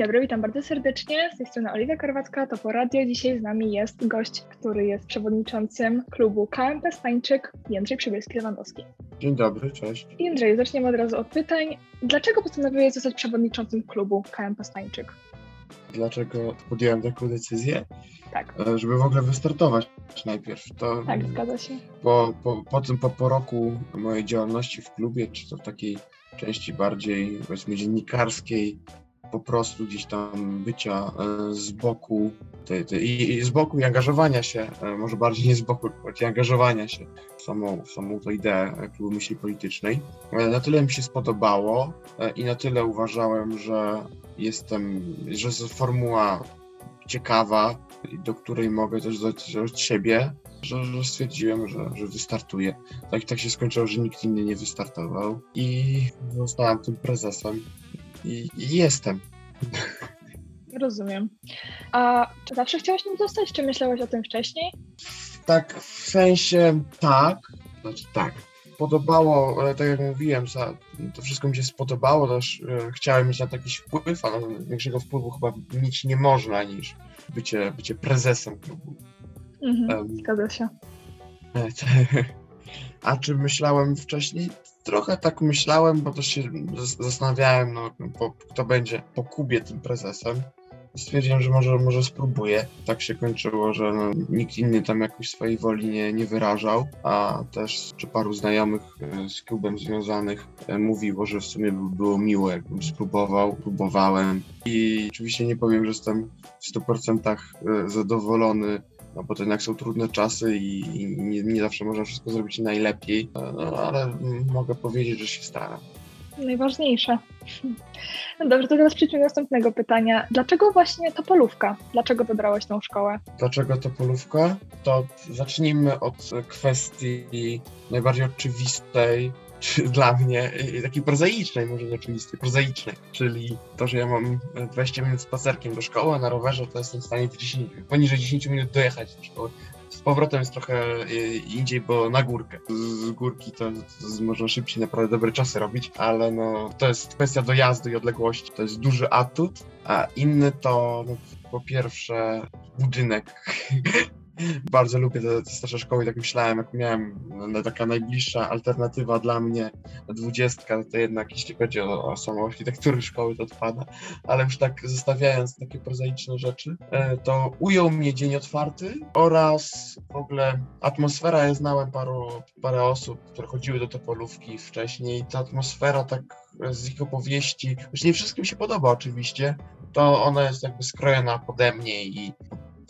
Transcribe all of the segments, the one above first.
dobry, witam bardzo serdecznie. Z tej strony Oliwia Karwacka, to po radio. Dzisiaj z nami jest gość, który jest przewodniczącym klubu KMP Stańczyk, Jędrzej Przybielski-Lewandowski. Dzień dobry, cześć. Jędrzej, zaczniemy od razu od pytań. Dlaczego postanowiłeś zostać przewodniczącym klubu KMP Stańczyk? Dlaczego podjąłem taką decyzję? Tak. E, Żeby w ogóle wystartować najpierw. To Tak, zgadza się. po, po, po tym, po, po roku mojej działalności w klubie, czy to w takiej części bardziej, powiedzmy, dziennikarskiej, po prostu gdzieś tam bycia e, z boku tej, tej, i, z boku i angażowania się, e, może bardziej nie z boku, bardziej angażowania się w samą, w samą tą ideę e, klubu myśli politycznej. Na tyle mi się spodobało i na tyle uważałem, że jestem, że jest formuła ciekawa, do której mogę też dać od siebie, że, że stwierdziłem, że, że wystartuję. Tak, tak się skończyło, że nikt inny nie wystartował i zostałem tym prezesem i, i jestem. Rozumiem. A czy zawsze chciałeś nim zostać, czy myślałeś o tym wcześniej? Tak, w sensie tak, znaczy tak. Podobało, ale tak jak mówiłem, za- to wszystko mi się spodobało, też e, chciałem mieć na to jakiś wpływ, ale większego wpływu chyba mieć nie można niż bycie, bycie prezesem klubu. Mhm, Em, zgadza się. E, A czy myślałem wcześniej? Trochę tak myślałem, bo też się zas- zastanawiałem, no, po, kto będzie po Kubie tym prezesem. Stwierdziłem, że może, może spróbuję. Tak się kończyło, że no, nikt inny tam jakoś swojej woli nie, nie wyrażał, a też czy paru znajomych e, z klubem związanych e, mówiło, że w sumie by było miło, jakbym spróbował, próbowałem. I oczywiście nie powiem, że jestem w 100% e, zadowolony no bo to jednak są trudne czasy i, i nie, nie zawsze można wszystko zrobić najlepiej, no, ale mogę powiedzieć, że się staram. Najważniejsze. No dobrze, to teraz przejdźmy do następnego pytania. Dlaczego właśnie Topolówka? Dlaczego wybrałeś tą szkołę? Dlaczego to polówka? To zacznijmy od kwestii najbardziej oczywistej, czy dla mnie, i takiej prozaicznej, może nie prozaicznej, czyli to, że ja mam 20 minut spacerkiem do szkoły, a na rowerze to jestem w stanie w 10, poniżej 10 minut dojechać do szkoły. Z powrotem jest trochę y, indziej, bo na górkę. Z górki to, to można szybciej naprawdę dobre czasy robić, ale no to jest kwestia dojazdu i odległości. To jest duży atut, a inny to no, po pierwsze budynek. Bardzo lubię te, te starsze szkoły, tak myślałem, jak miałem no, taka najbliższa alternatywa dla mnie, dwudziestka, to jednak jeśli chodzi o, o samą architekturę szkoły, to odpada, ale już tak zostawiając takie prozaiczne rzeczy, e, to ujął mnie dzień otwarty oraz w ogóle atmosfera, ja znałem paru, parę osób, które chodziły do Topolówki wcześniej, ta atmosfera tak z ich opowieści, już nie wszystkim się podoba oczywiście, to ona jest jakby skrojona pode mnie i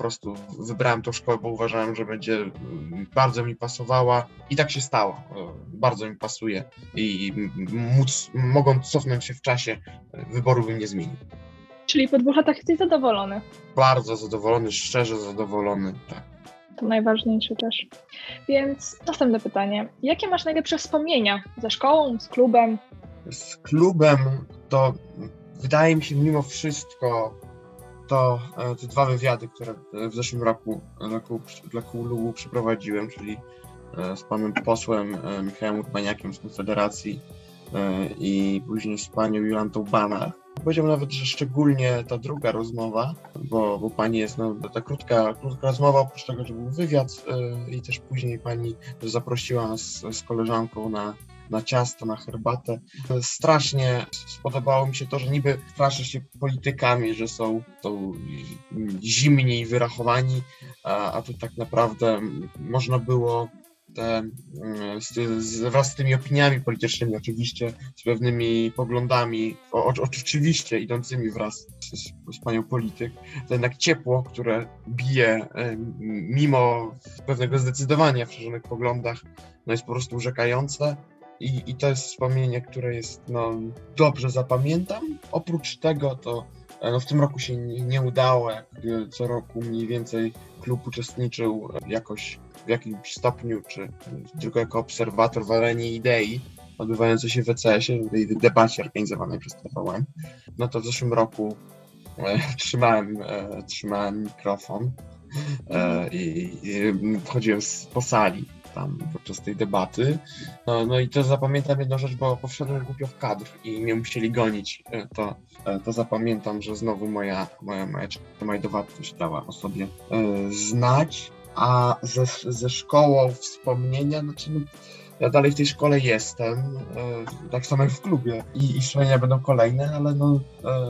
prostu wybrałem tą szkołę, bo uważałem, że będzie mm, bardzo mi pasowała i tak się stało. E, Bardzo mi pasuje i móc, mogąc cofnąć się w czasie, wyboru bym nie zmienił. Czyli po dwóch latach jesteś zadowolony. Bardzo zadowolony, szczerze zadowolony, tak. To najważniejsze też. Więc następne pytanie. Jakie masz najlepsze wspomnienia ze szkołą, z klubem? Z klubem to wydaje mi się mimo wszystko to e, te dwa wywiady, które e, w zeszłym roku dla klubu, przeprowadziłem, czyli e, z panem posłem Michałem Urbaniakiem z Konfederacji i później z panią Jolantą Banach. Powiedziałbym nawet, że szczególnie ta druga rozmowa, bo, bo pani jest, no, ta krótka, krótka rozmowa, oprócz tego, że był wywiad i też później pani zaprosiła nas z koleżanką na, na ciasto, na herbatę. Strasznie spodobało mi się to, że niby straszy się politykami, że są, są zimni i wyrachowani, a, a tu tak naprawdę można było te, mm, z, z, wraz z tymi opiniami politycznymi, oczywiście, z pewnymi poglądami, o, o, oczywiście idącymi wraz z, z, z panią polityk, to jednak ciepło, które bije e, mimo pewnego zdecydowania w szerzonych poglądach, no jest po prostu urzekające. I, I to jest wspomnienie, które jest, no, dobrze zapamiętam. Oprócz tego to e, no, w tym roku się nie, nie udało, jak e, co roku mniej więcej klub uczestniczył e, jakoś w jakimś stopniu, czy tylko jako obserwator w arenie idei odbywającej się w ECS-ie, w tej debacie organizowanej przez TVN. No to w zeszłym roku e, trzymałem, e, trzymałem mikrofon e, i, i chodziłem z, po sali tam podczas tej debaty. No, no i to zapamiętam jedną rzecz, bo powszedłem głupio w kadr i mnie musieli gonić. E, to, e, to zapamiętam, że znowu moja, moja, moja majdowartość dała o sobie e, znać. A ze, ze szkołą wspomnienia, znaczy no, ja dalej w tej szkole jestem, tak samo jak w klubie i, i będą kolejne, ale no,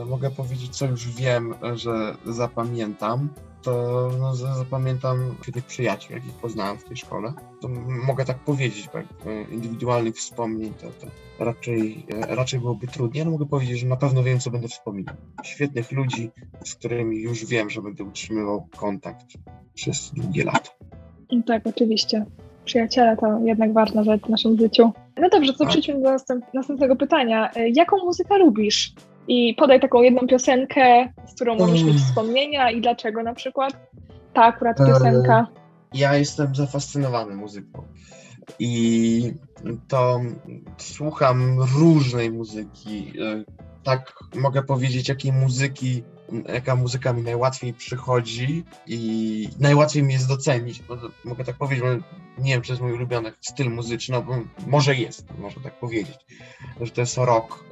mogę powiedzieć, co już wiem, że zapamiętam to no, zapamiętam tych przyjaciół, jakich poznałem w tej szkole. To mogę tak powiedzieć, bo e, indywidualnych wspomnień to, to raczej, raczej byłoby trudniej, ale mogę powiedzieć, że na pewno wiem, co będę wspominał. Świetnych ludzi, z którymi już wiem, że będę utrzymywał kontakt przez długie lata. Tak, oczywiście przyjaciele to jednak ważna rzecz w naszym życiu. No dobrze, to tak. przejdźmy do następ następnego pytania. E, jaką muzykę lubisz? I podaj taką jedną piosenkę, z którą możesz mieć wspomnienia i dlaczego na przykład ta akurat e, piosenka. Ja jestem zafascynowany muzyką i to słucham różnej muzyki. E, tak mogę powiedzieć, jakiej muzyki jaka muzyka mi najłatwiej przychodzi i najłatwiej mi jest docenić, bo mogę tak powiedzieć, nie wiem, czy jest mój ulubiony styl muzyczny, no bo może jest, można tak powiedzieć, że to jest rock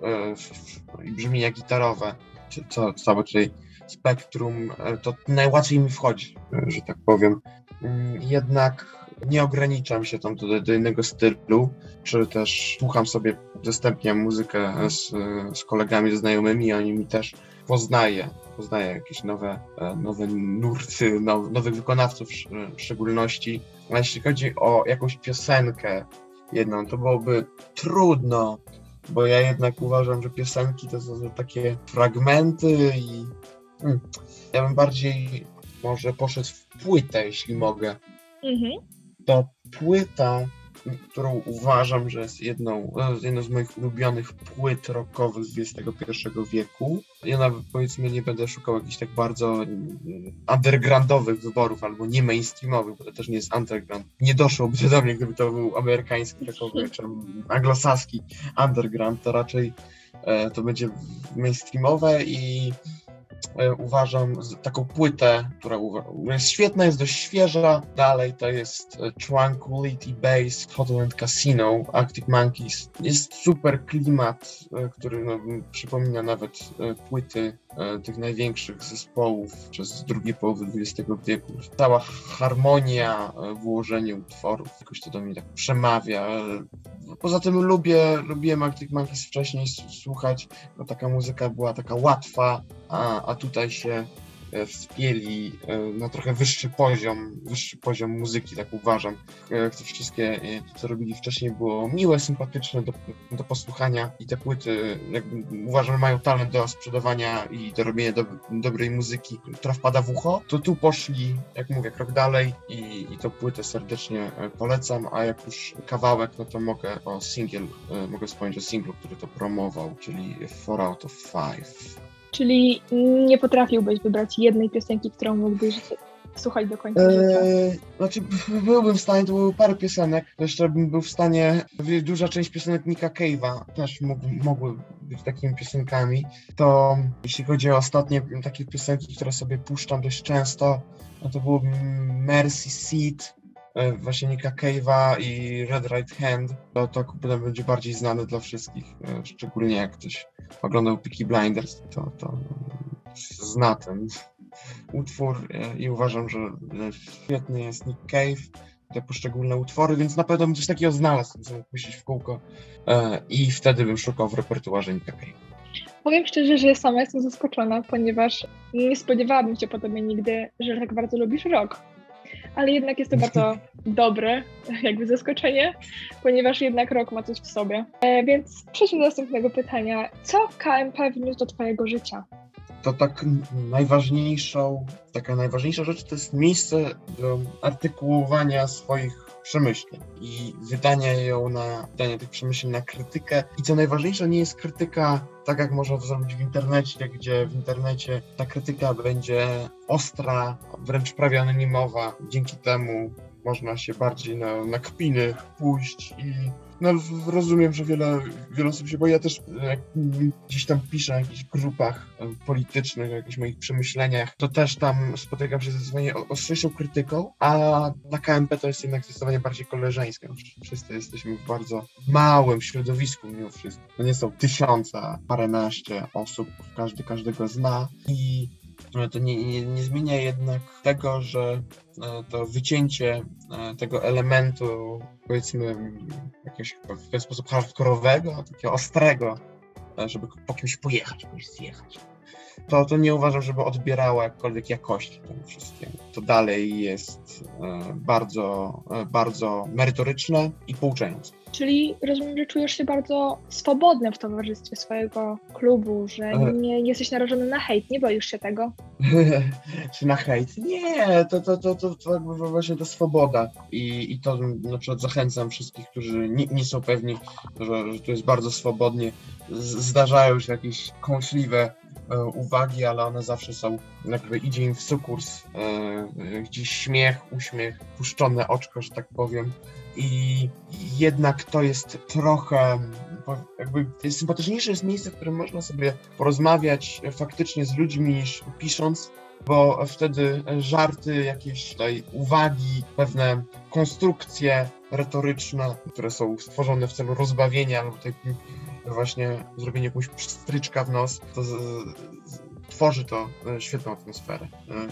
yy, i brzmienia gitarowe, czy co, całe tutaj spektrum, yy, to najłatwiej mi wchodzi, yy, że tak powiem. Mm, jednak nie ograniczam się tam do, do innego stylu, czy też słucham sobie, udostępniam muzykę z, z kolegami, ze znajomymi, oni mi też poznaje, poznaje jakieś nowe, e, nowe nurty, nowych wykonawców w szczególności. A jeśli chodzi o jakąś piosenkę jedną, to byłoby trudno, bo ja jednak uważam, że piosenki to są takie fragmenty i hmm, ja bym bardziej może poszedł w płytę, jeśli mogę. Mhm. To płyta którą uważam, że jest jedną, e, jedną z moich ulubionych płyt rockowych z XXI wieku. Ja nawet powiedzmy nie będę szukał jakichś tak bardzo undergroundowych wyborów albo nie mainstreamowych, bo to też nie jest underground. Nie doszłoby to do mnie, gdyby to był amerykański rockowy czy anglosaski underground, to raczej e, to będzie mainstreamowe i uważam taką płytę, która jest świetna, jest dość świeża. Dalej to jest e, Tranquility Base, Hotel and Casino, Arctic Monkeys. Jest super klimat, e, który no, przypomina nawet płyty tych największych zespołów przez drugiej połowy XX wieku. Cała harmonia w ułożeniu utworów, jakoś to do mnie tak przemawia. Poza tym lubię, lubiłem Arctic Monkeys wcześniej słuchać, bo taka muzyka była taka łatwa, a, a tutaj się wspieli e, na trochę wyższy poziom, wyższy poziom muzyki, tak uważam. E, te wszystkie, co robili wcześniej było miłe, sympatyczne do, do posłuchania i te płyty jakby uważam, mają talent do sprzedawania i do robienia do, dobrej muzyki, która wpada w ucho. To tu poszli, jak mówię, krok dalej i, i tą płytę serdecznie polecam, a jak już kawałek, no to mogę o single, mogę wspomnieć o singlu, który to promował, czyli 4 out of 5. Czyli nie potrafiłbyś wybrać jednej piosenki, którą mógłbyś słuchać do końca eee? Znaczy, byłbym w stanie, to były parę piosenek. Jeszcze bym był w stanie, duża część piosenek Nika Cave'a też mogły być takimi piosenkami. To jeśli chodzi o ostatnie takie piosenki, które sobie puszczam dość często, no to byłoby Mercy Seat, właśnie Nika Cave'a i Red Right Hand. To, to będzie bardziej znane dla wszystkich, e, szczególnie jak ktoś oglądał Peaky Blinders, to, to zna ten utwór e, i uważam, że świetny jest Nick Cave, te poszczególne utwory, więc na pewno bym coś takiego znalazł, co puścić w kółko e, i wtedy bym szukał w repertuarze Nicka Cave. Powiem szczerze, że sama jestem zaskoczona, ponieważ nie spodziewałabym się po tobie nigdy, że tak bardzo lubisz rock ale jednak jest to bardzo dobre jakby zaskoczenie, ponieważ jednak rok ma coś w sobie. E, więc przejdźmy do następnego pytania. Co KMP wniósł do Twojego życia? To tak najważniejszą, taka najważniejsza rzecz to jest miejsce do artykułowania swoich przemyśleń i wydania ją na, wydanie tych przemyśleń na krytykę. I co najważniejsze, nie jest krytyka tak jak można to zrobić w internecie, gdzie w internecie ta krytyka będzie ostra, wręcz prawie anonimowa. Dzięki temu można się bardziej na, na kpiny pójść i no, rozumiem, że wiele, wiele osób się boi. Ja też jak gdzieś tam piszę w jakichś grupach e, politycznych, jakichś moich przemyśleniach, to też tam spotykam się zdecydowanie ostrzejszą krytyką, a na KMP to jest jednak zdecydowanie bardziej koleżeńskie. Wszyscy jesteśmy w bardzo małym środowisku mimo wszystko. To nie są tysiące, paręnaście osób, każdy każdego zna i to nie, nie, nie zmienia jednak tego, że e, to wycięcie e, tego elementu, powiedzmy, jakiegoś w ten sposób hardkorowego, takiego ostrego, e, żeby po kimś pojechać, po kimś zjechać, to, to nie uważam, żeby odbierało jakkolwiek jakości temu wszystkiemu. To dalej jest bardzo, bardzo merytoryczne i pouczające. Czyli rozumiem, że czujesz się bardzo swobodny w towarzystwie swojego klubu, że nie jesteś narażony na hejt, nie boisz się tego? Czy na hejt? Nie, to, to, to, to, to jakby właśnie to swoboda i, i to na przykład zachęcam wszystkich, którzy nie, nie są pewni, że, że to jest bardzo swobodnie. Zdarzają się jakieś kąśliwe e, uwagi, ale one zawsze są, jakby idzie im w sukurs, e, gdzieś śmiech, uśmiech, puszczone oczko, że tak powiem. I jednak to jest trochę jakby sympatyczniejsze jest miejsce, w którym można sobie porozmawiać faktycznie z ludźmi niż pisząc, bo wtedy żarty, jakieś tutaj uwagi, pewne konstrukcje retoryczne, które są stworzone w celu rozbawienia albo tutaj właśnie zrobienie jakąś stryczka w nos, to z, z, tworzy to świetną atmosferę.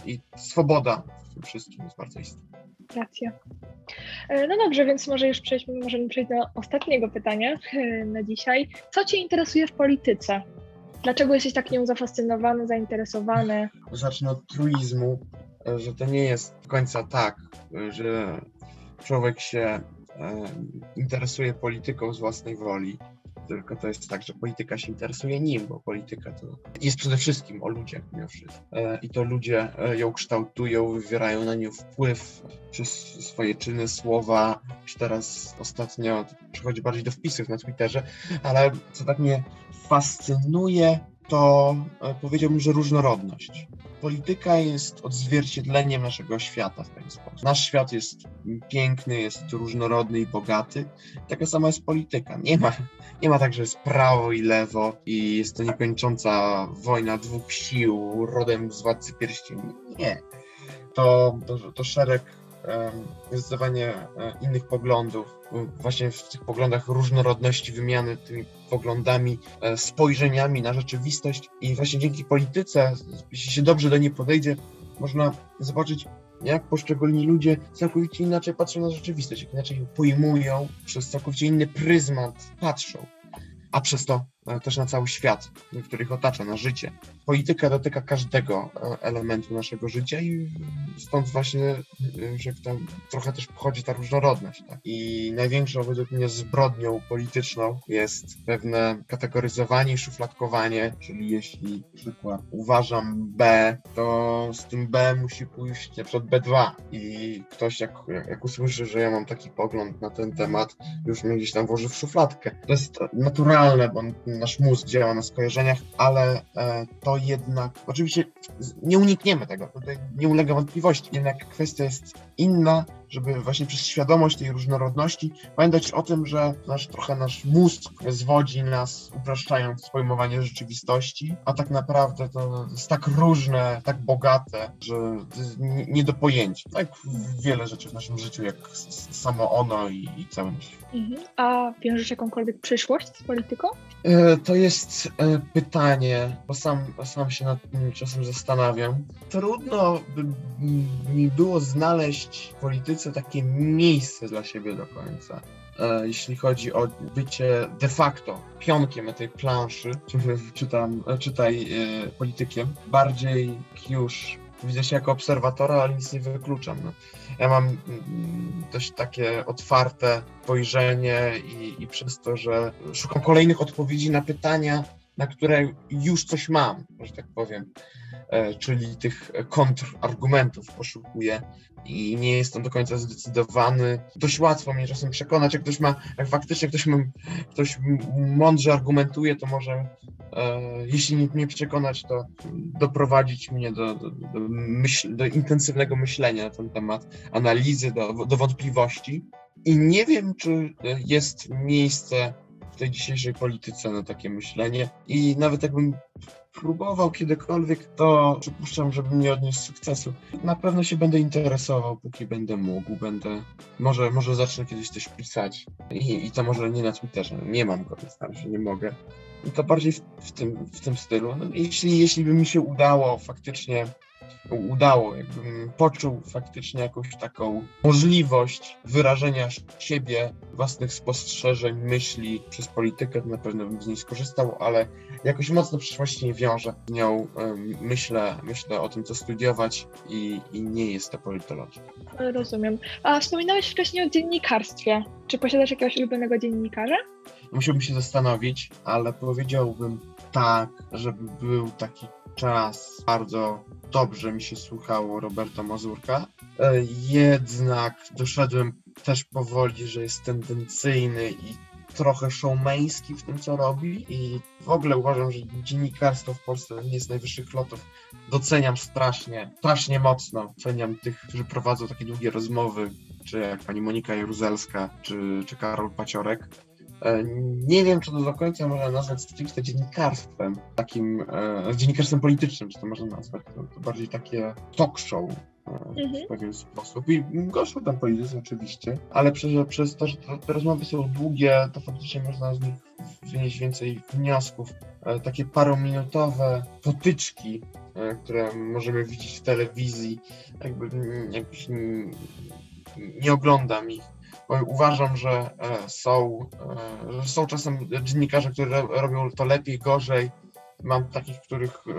I swoboda w tym wszystkim jest bardzo istotna. Racja. E, no dobrze, więc może już przejdźmy, możemy przejść do ostatniego pytania e, na dzisiaj. Co Cię interesuje w polityce? Dlaczego jesteś tak nią zafascynowany, zainteresowany? Zacznę od truizmu, e, że to nie jest do końca tak, że człowiek się interesuje polityką z własnej woli tylko to jest tak, że polityka się interesuje nim, bo polityka to jest przede wszystkim o ludziach mimo wszystko. E, I to ludzie e, ją kształtują, wywierają na nią wpływ przez swoje czyny, słowa. Już teraz ostatnio przechodzi bardziej do wpisów na Twitterze, ale co tak mnie fascynuje, to e, powiedziałbym, że różnorodność. Polityka jest odzwierciedleniem naszego świata w ten sposób. Nasz świat jest piękny, jest różnorodny i bogaty. Taka sama jest polityka. Nie ma, nie ma tak, że jest prawo i lewo i jest to niekończąca wojna dwóch sił rodem z Władcy Pierścieni. Nie. To, to, to szereg zdecydowanie e, innych poglądów, właśnie w tych poglądach różnorodności wymiany tymi poglądami, e, spojrzeniami na rzeczywistość. I właśnie dzięki polityce, jeśli się dobrze do niej podejdzie, można zobaczyć, jak poszczególni ludzie całkowicie inaczej patrzą na rzeczywistość, jak inaczej ją pojmują, przez całkowicie inny pryzmat patrzą. A przez to e, też na cały świat, który ich otacza, na życie. Polityka dotyka każdego e, elementu naszego życia i stąd właśnie, e, że tam trochę też pochodzi ta różnorodność. Tak? I największą według mnie zbrodnią polityczną jest pewne kategoryzowanie i szufladkowanie, czyli jeśli przykład uważam B, to z tym B musi pójść na przykład B2 i ktoś jak, jak usłyszy, że ja mam taki pogląd na ten temat, już mnie gdzieś tam włoży w szufladkę. To jest naturalne, bo nasz mózg działa na skojarzeniach, ale e, to jednak, oczywiście nie unikniemy tego, nie ulega wątpliwości, jednak kwestia jest inna, żeby właśnie przez świadomość tej różnorodności pamiętać o tym, że nasz, trochę nasz mózg zwodzi nas, upraszczając pojmowanie rzeczywistości, a tak naprawdę to jest tak różne, tak bogate, że nie, do pojęcia. Tak wiele rzeczy w naszym życiu, jak samo ono i, i cały świat. Mhm. A wiążesz jakąkolwiek przyszłość z polityką? E, to jest e, pytanie, bo sam, sam się nad tym czasem zastanawiam. Trudno by mi było znaleźć polityce takie miejsce dla siebie do końca. E, jeśli chodzi o bycie de facto pionkiem tej planszy, czytam, czytaj politykiem, bardziej już widzę się jako obserwatora, ale nic nie wykluczam. No. Ja mam mm, dość takie otwarte spojrzenie i, i przez to, że szukam kolejnych odpowiedzi na pytania, na które już coś mam, że tak powiem. E, czyli tych kontrargumentów poszukuję i nie jestem do końca zdecydowany. Dość łatwo mnie czasem przekonać, jak ktoś ma, jak faktycznie ktoś, ma, ktoś mądrze argumentuje, to może, e, jeśli nie, nie, przekonać, to doprowadzić mnie do, do, do, myśl, do intensywnego myślenia na ten temat, analizy, do, do wątpliwości. I nie wiem, czy jest miejsce tej dzisiejszej polityce na takie myślenie. I nawet jakbym próbował kiedykolwiek, to przypuszczam, żebym nie odniósł sukcesu. Na pewno się będę interesował, póki będę mógł. Będę, może, może zacznę kiedyś coś pisać. I, i to może nie na Twitterze. Nie mam go, więc się nie mogę. I to bardziej w, w, tym, w tym stylu. No, jeśli, jeśli by mi się udało faktycznie udało, jakbym poczuł faktycznie jakąś taką możliwość wyrażenia siebie, własnych spostrzeżeń, myśli przez politykę, to na pewno bym z niej skorzystał, ale jakoś mocno przyszłości nie wiążę z nią. Myślę, myślę o tym, co studiować i, i nie jest to politologia. Rozumiem. A wspominałeś wcześniej o dziennikarstwie. Czy posiadasz jakiegoś ulubionego dziennikarza? Musiałbym się zastanowić, ale powiedziałbym tak, żeby był taki czas bardzo dobrze mi się słuchało Roberta Mazurka. E, jednak doszedłem też powoli, że jest tendencyjny i trochę showmeński w tym, co robi i w ogóle uważam, że dziennikarstwo w Polsce nie jest najwyższych lotów. Doceniam strasznie, strasznie mocno. Doceniam tych, którzy prowadzą takie długie rozmowy, czy jak pani Monika Jaruzelska, czy, czy Karol Paciorek. E, nie wiem, czy to do końca można nazwać stricte dziennikarstwem, takim e, dziennikarstwem politycznym, czy to można nazwać. To, to bardziej takie talk show e, mhm. w pewien sposób. I gorzko tam politycy oczywiście, ale przez, przez to, że te rozmowy są długie, to faktycznie można z nich wynieść więcej wniosków. Takie parominutowe potyczki, które możemy widzieć w telewizji, jakby, jakby nie oglądam ich uważam, że e, są, e, że są czasem dziennikarze, którzy robią to lepiej, gorzej. Mam takich, których e,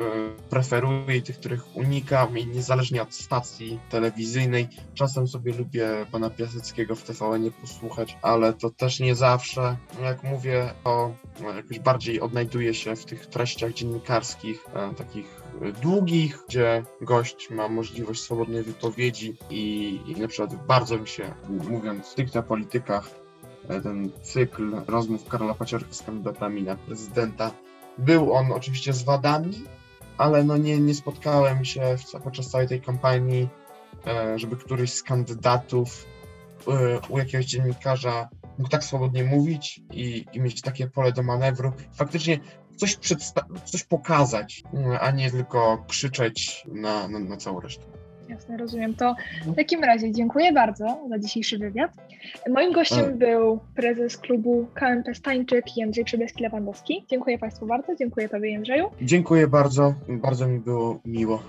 preferuję i tych, których unikam i niezależnie od stacji telewizyjnej. Czasem sobie lubię pana Piaseckiego w TVN posłuchać, ale to też nie zawsze. Jak mówię, to jakoś bardziej odnajduję się w tych treściach dziennikarskich, takich długich, gdzie gość ma możliwość swobodnej wypowiedzi i, i na przykład bardzo mi się, mówiąc stricte o politykach, e, ten cykl rozmów Karola Paciorka z kandydatami na prezydenta, był on oczywiście z wadami, ale no nie, nie spotkałem się w, podczas całej tej kampanii, e, żeby któryś z kandydatów e, u jakiegoś dziennikarza mógł tak swobodnie mówić i, i mieć takie pole do manewru. Faktycznie coś, coś pokazać, a nie tylko krzyczeć na, na, na całą resztę. Jasne, rozumiem. To w takim razie dziękuję bardzo za dzisiejszy wywiad. Moim gościem a. był prezes klubu KMP Stańczyk Jędrzej Przybieski-Lewandowski. Dziękuję Państwu bardzo, dziękuję Tobie Jędrzeju. Dziękuję bardzo, bardzo mi było miło.